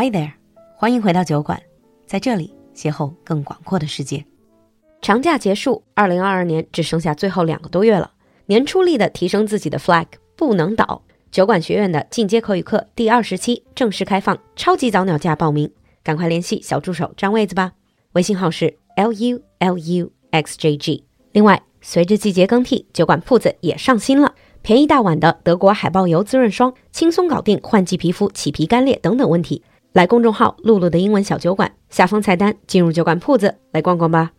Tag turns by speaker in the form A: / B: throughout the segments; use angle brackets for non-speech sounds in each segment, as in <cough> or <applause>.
A: Hi there，欢迎回到酒馆，在这里邂逅更广阔的世界。长假结束，二零二二年只剩下最后两个多月了。年初立的提升自己的 flag 不能倒。酒馆学院的进阶口语课第二十期正式开放，超级早鸟价报名，赶快联系小助手占位子吧。微信号是 l u l u x j g。另外，随着季节更替，酒馆铺子也上新了。便宜大碗的德国海豹油滋润霜，轻松搞定换季皮肤、起皮干裂等等问题。来公众号“璐璐的英文小酒馆”下方菜单进入酒馆铺子来逛逛吧。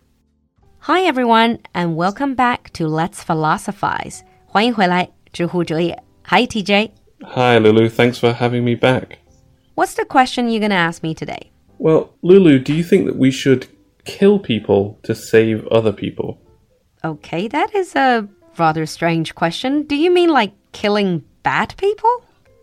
A: Hi everyone and welcome back to Let's Philosophize. 欢迎回来，知乎哲也。Hi TJ.
B: Hi Lulu, thanks for having me back.
A: What's the question you're going to ask me today?
B: Well, Lulu, do you think that we should kill people to save other people?
A: Okay, that is a rather strange question. Do you mean like killing bad people?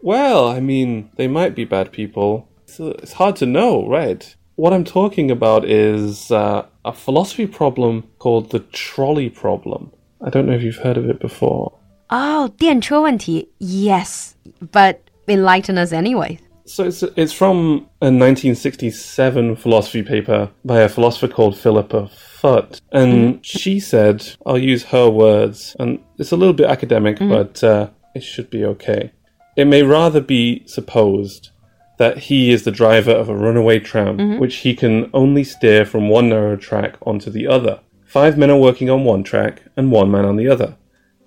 B: Well, I mean, they might be bad people, It's, uh, it's hard to know, right? What I'm talking about is uh, a philosophy problem called the trolley problem. I don't know if you've heard of it before.
A: Oh, 电车问题. Yes, but enlighten us anyway.
B: So it's it's from a 1967 philosophy paper by a philosopher called Philippa Foot, and she said, "I'll use her words, and it's a little bit academic, but uh, it should be okay. It may rather be supposed." That he is the driver of a runaway tram, which he can only steer from one narrow track onto the other. Five men are working on one track and one man on the other.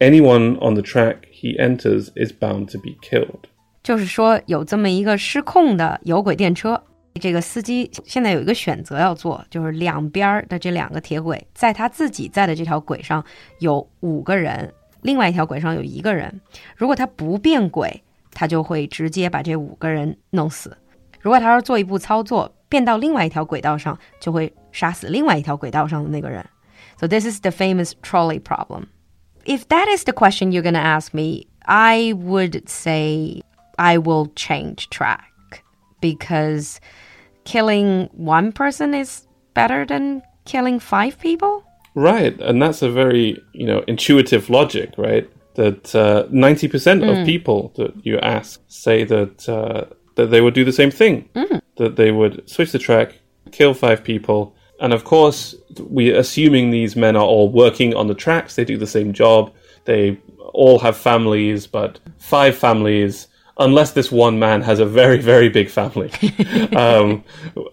B: Anyone on the track he enters is bound to be killed.
A: 就是说，有这么一个失控的有轨电车，这个司机现在有一个选择要做，就是两边儿的这两个铁轨，在他自己在的这条轨上有五个人，另外一条轨上有一个人。如果他不变轨， 他就会直接把这五个人弄死；如果他要做一步操作，变到另外一条轨道上，就会杀死另外一条轨道上的那个人。So this is the famous trolley problem. If that is the question you're gonna ask me, I would say I will change track because killing one person is better than killing five people.
B: Right, and that's a very you know intuitive logic, right? That uh, ninety percent of people that you ask say that uh, that they would do the same thing. That they would switch the track, kill five people, and of course, we assuming these men are all working on the tracks. They do the same job. They all have families, but five families. Unless this one man has a very, very big family, <laughs> um,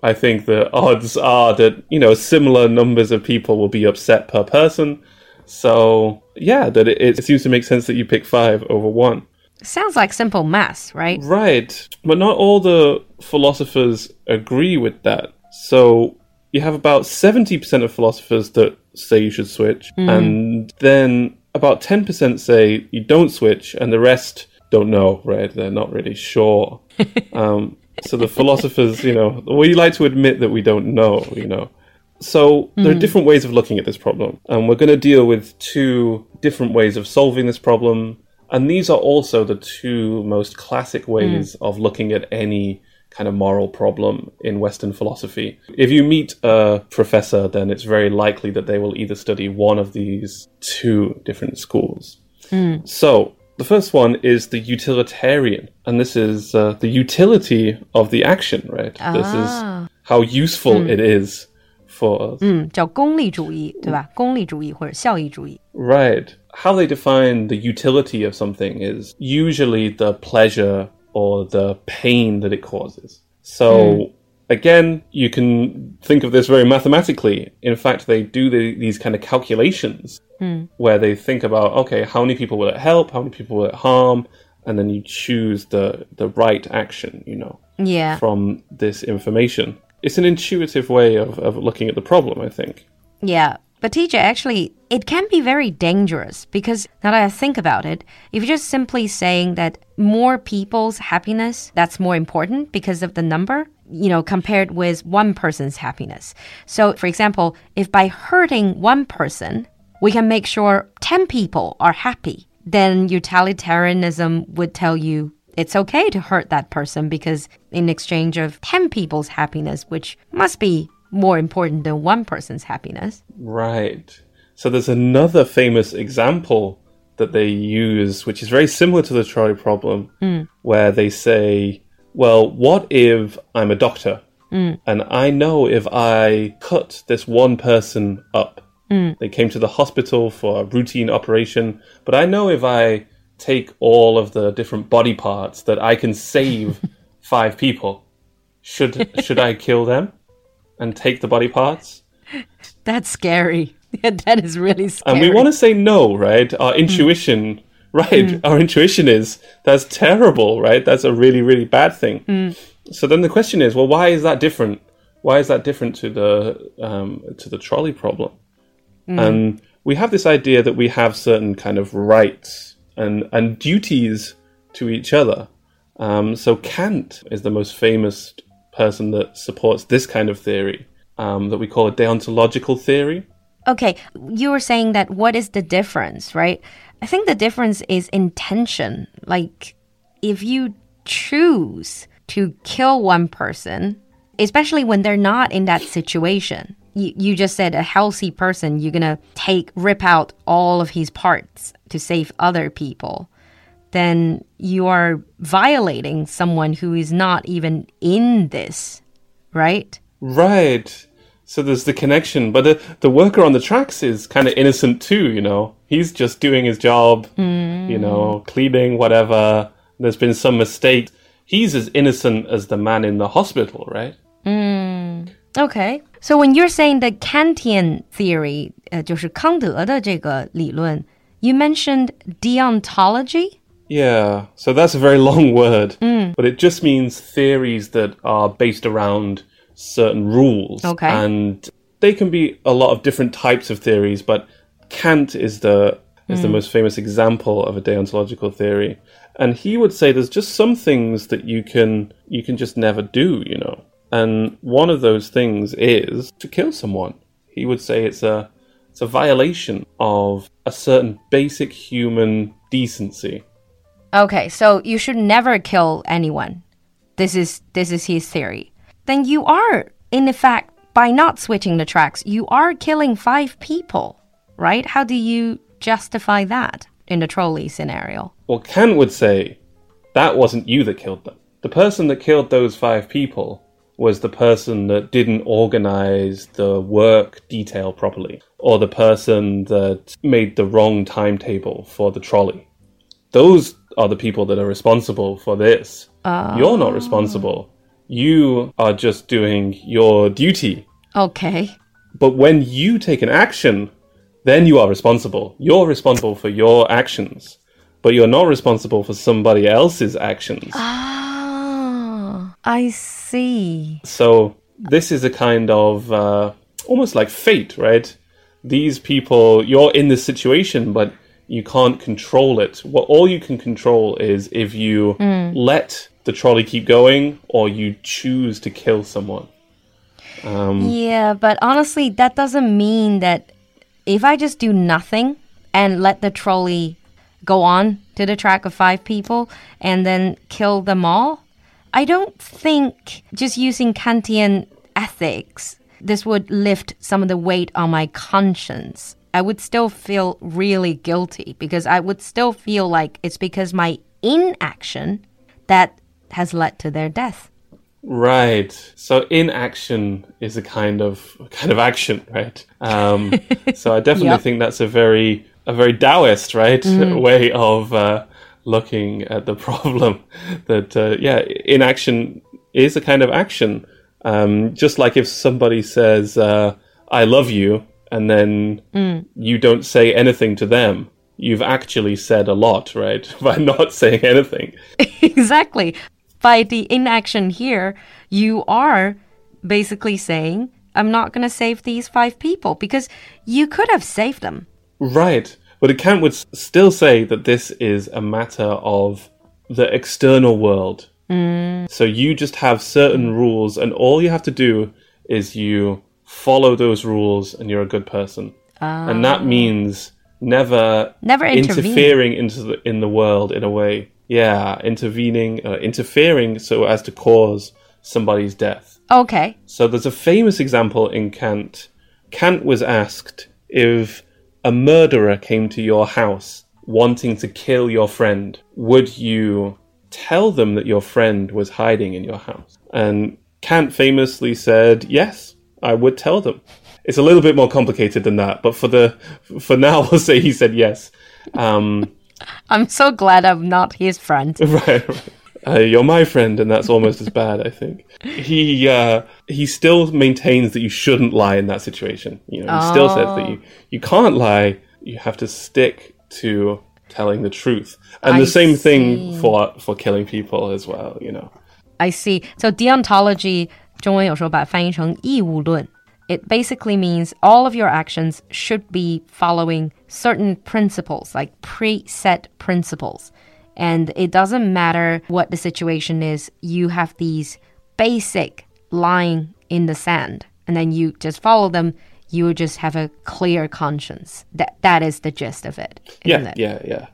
B: I think the odds are that you know similar numbers of people will be upset per person. So yeah, that it, it seems to make sense that you pick five over one.
A: Sounds like simple math, right?
B: Right, but not all the philosophers agree with that. So you have about 70% of philosophers that say you should switch, and then about 10% say you don't switch, and the rest don't know, right? They're not really sure. <laughs> um, so the philosophers, you know, we like to admit that we don't know, you know. So there are mm. different ways of looking at this problem, and we're going to deal with two different ways of solving this problem. And these are also the two most classic mm. ways of looking at any kind of moral problem in Western philosophy. If you meet a professor, then it's very likely that they will either study one of these two different schools. Mm. So the first one is the utilitarian, and this is uh, the utility of the action, right? This is ah. how useful hmm. it is for us.
A: 嗯，叫功利主义，对吧？功利主义或者效益主义。
B: Right. How they define the utility of something is usually the pleasure or the pain that it causes. So, again, you can think of this very mathematically. In fact, they do the, these kind of calculations where they think about, okay, how many people will it help? How many people will it harm? And then you choose the, the right action, you know,
A: Yeah.
B: from this information. it's an intuitive way of, of looking at the problem, I think.
A: Yeah. But TJ, actually, it can be very dangerous because now that I think about it, if you're just simply saying that more people's happiness, that's more important because of the number, you know, compared with one person's happiness. So, for example, if by hurting one person, we can make sure 10 people are happy, then utilitarianism would tell you it's okay to hurt that person because in exchange of 10 people's happiness, which must be more important than one person's happiness.
B: Right. So there's another famous example that they use, which is very similar to the trolley problem, hmm. where they say well, what if I'm a doctor hmm. and I know if I cut this one person up, hmm. they came to the hospital for a routine operation, but I know if I take all of the different body parts that I can save <laughs> five people. Should should I kill them and take the body parts?
A: That's scary. <laughs> that is really scary.
B: And we want to say no, right? Our hmm. intuition, hmm. right? Our intuition is that's terrible, right? That's a really, really bad thing. Hmm. So then the question is, well, why is that different? Why is that different to the um, to the trolley problem? And we have this idea that we have certain kind of rights and and duties to each other. Um, so Kant is the most famous person that supports this kind of theory um, that we call a deontological theory.
A: Okay, you were saying that what is the difference, right? I think the difference is intention. Like, if you choose to kill one person, especially when they're not in that situation, you, you just said a healthy person, you're gonna take, rip out all of his parts to save other people, then you are violating someone who is not even in this, right?
B: Right. So there's the connection, but the the worker on the tracks is kind of innocent too. You know, he's just doing his job. Mm. You know, cleaning whatever. There's been some mistake. He's as innocent as the man in the hospital, right? Mm.
A: Okay. So when you're saying the Kantian theory, 呃，就是康德的这个理论, you mentioned deontology?
B: Yeah. So that's a very long <laughs> word, but it just means theories that are based around certain rules.
A: Okay.
B: And they can be a lot of different types of theories, but Kant is the is the most famous example of a deontological theory. And he would say there's just some things that you can you can just never do, you know. And one of those things is to kill someone. He would say it's a it's a violation of a certain basic human decency.
A: Okay, so you should never kill anyone. This is this is his theory. Then you are, in effect, by not switching the tracks, you are killing five people, right? How do you justify that in the trolley scenario?
B: Well, Kant would say that wasn't you that killed them. The person that killed those five people was the person that didn't organize the work detail properly, or the person that made the wrong timetable for the trolley. Those are the people that are responsible for this. You're not responsible. You are just doing your duty.
A: Okay.
B: But when you take an action, then you are responsible. You're responsible for your actions, but you're not responsible for somebody else's actions.
A: Ah, I see.
B: So this is a kind of uh, almost like fate, right? These people, you're in this situation, but you can't control it. What all you can control is if you let the trolley keep going or you choose to kill someone.
A: Yeah, but honestly, that doesn't mean that if I just do nothing and let the trolley go on to the track of five people and then kill them all, I don't think just using Kantian ethics, this would lift some of the weight on my conscience. I would still feel really guilty because I would still feel like it's because my inaction that has led to their death.
B: Right. So inaction is a kind of kind of action, right? Um, <laughs> so I definitely
A: Yep.
B: think that's a very a very Taoist, right, <laughs> way of uh, looking at the <laughs> problem. That uh, yeah, inaction is a kind of action. Um, just like if somebody says uh, "I love you" and then you don't say anything to them, you've actually said a lot, right, <laughs> by not saying anything. <laughs>
A: exactly. By the inaction here, you are basically saying, I'm not going to save these five people because you could have saved them.
B: Right. But Kant would still say that this is a matter of the external world. Mm. So you just have certain rules, and all you have to do is you follow those rules, and you're a good person. And that means never
A: Never
B: interfering into the in the world in a way. Yeah, intervening, uh, interfering so as to cause somebody's death.
A: Okay.
B: So there's a famous example in Kant. Kant was asked if a murderer came to your house wanting to kill your friend, would you tell them that your friend was hiding in your house? And Kant famously said, yes, I would tell them. It's a little bit more complicated than that, but for the for now, <laughs> we'll say he said yes. Um,
A: I'm so glad I'm not his friend. <laughs>
B: right, right. Uh, you're my friend, and that's almost as bad. I think he uh, he still maintains that you shouldn't lie in that situation. You know, he still says that you you can't lie. You have to stick to telling the truth, and
A: I
B: the same thing
A: see.
B: for for killing people as well. You know,
A: I see. So deontology 中文有时候把它翻译成义务论。It basically means all of your actions should be following certain principles, like preset principles. And it doesn't matter what the situation is, you have these basic line in the sand, and then you just follow them. You will just have a clear conscience. That that is the gist of it, isn't
B: yeah,
A: it?
B: yeah, yeah.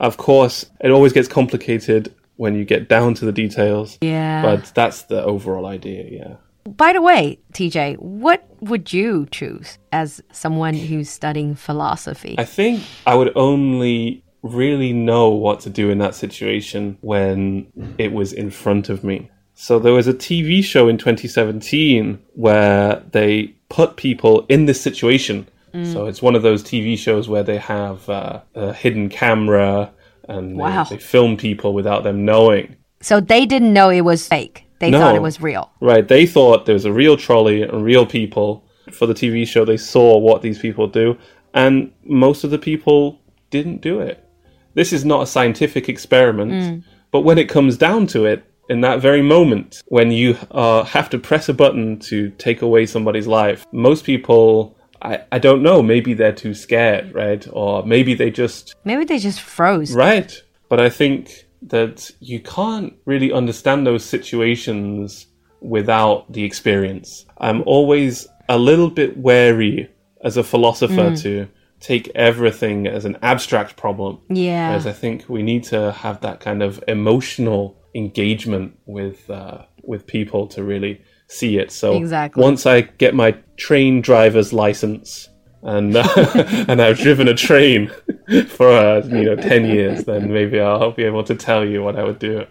B: Of course, it always gets complicated when you get down to the details.
A: Yeah.
B: but that's the overall idea. Yeah.
A: By the way, TJ, what would you choose as someone who's studying philosophy?
B: I think I would only really know what to do in that situation when it was in front of me. So there was a TV show in 2017 where they put people in this situation. So it's one of those TV shows where they have uh, a hidden camera and they- they, film people without them knowing.
A: so they didn't know it was fake. They
B: No.
A: thought it was real.
B: Right, they thought there was a real trolley and real people. For the TV show, they saw what these people do, and most of the people didn't do it. This is not a scientific experiment, but when it comes down to it, in that very moment, when you uh, have to press a button to take away somebody's life, most people, I, I don't know, maybe they're too scared, right? Or maybe they just
A: Maybe they just froze.
B: Right. But I think that you can't really understand those situations without the experience. I'm always a little bit wary as a philosopher to take everything as an abstract problem.
A: Yeah.
B: Whereas I think we need to have that kind of emotional engagement with uh, with people to really see it. So
A: Exactly.
B: once I get my train driver's license and uh, <laughs> and I've driven a train <laughs> for uh, you know ten years, then maybe I'll be able to tell you what I would do.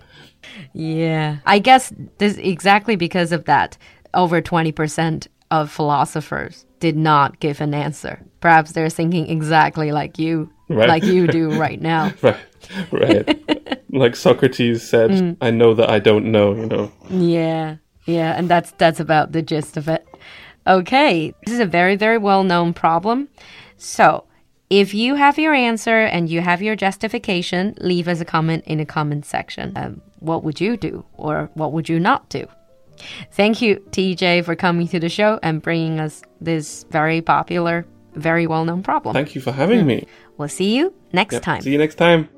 A: Yeah. I guess this exactly because of that, over 20% of philosophers did not give an answer. Perhaps they're thinking exactly like you,
B: Right.
A: like you do <laughs> right now.
B: Right, right. <laughs> like Socrates said, "I know that I don't know." You know.
A: Yeah. Yeah, and that's that's about the gist of it. Okay, this is a very very well-known problem. So, if you have your answer and you have your justification, leave us a comment in the comment section. Um, what would you do or what would you not do? Thank you, TJ, for coming to the show and bringing us this very popular, very well-known problem.
B: Thank you for having me.
A: we'll see you next time.
B: See you next time.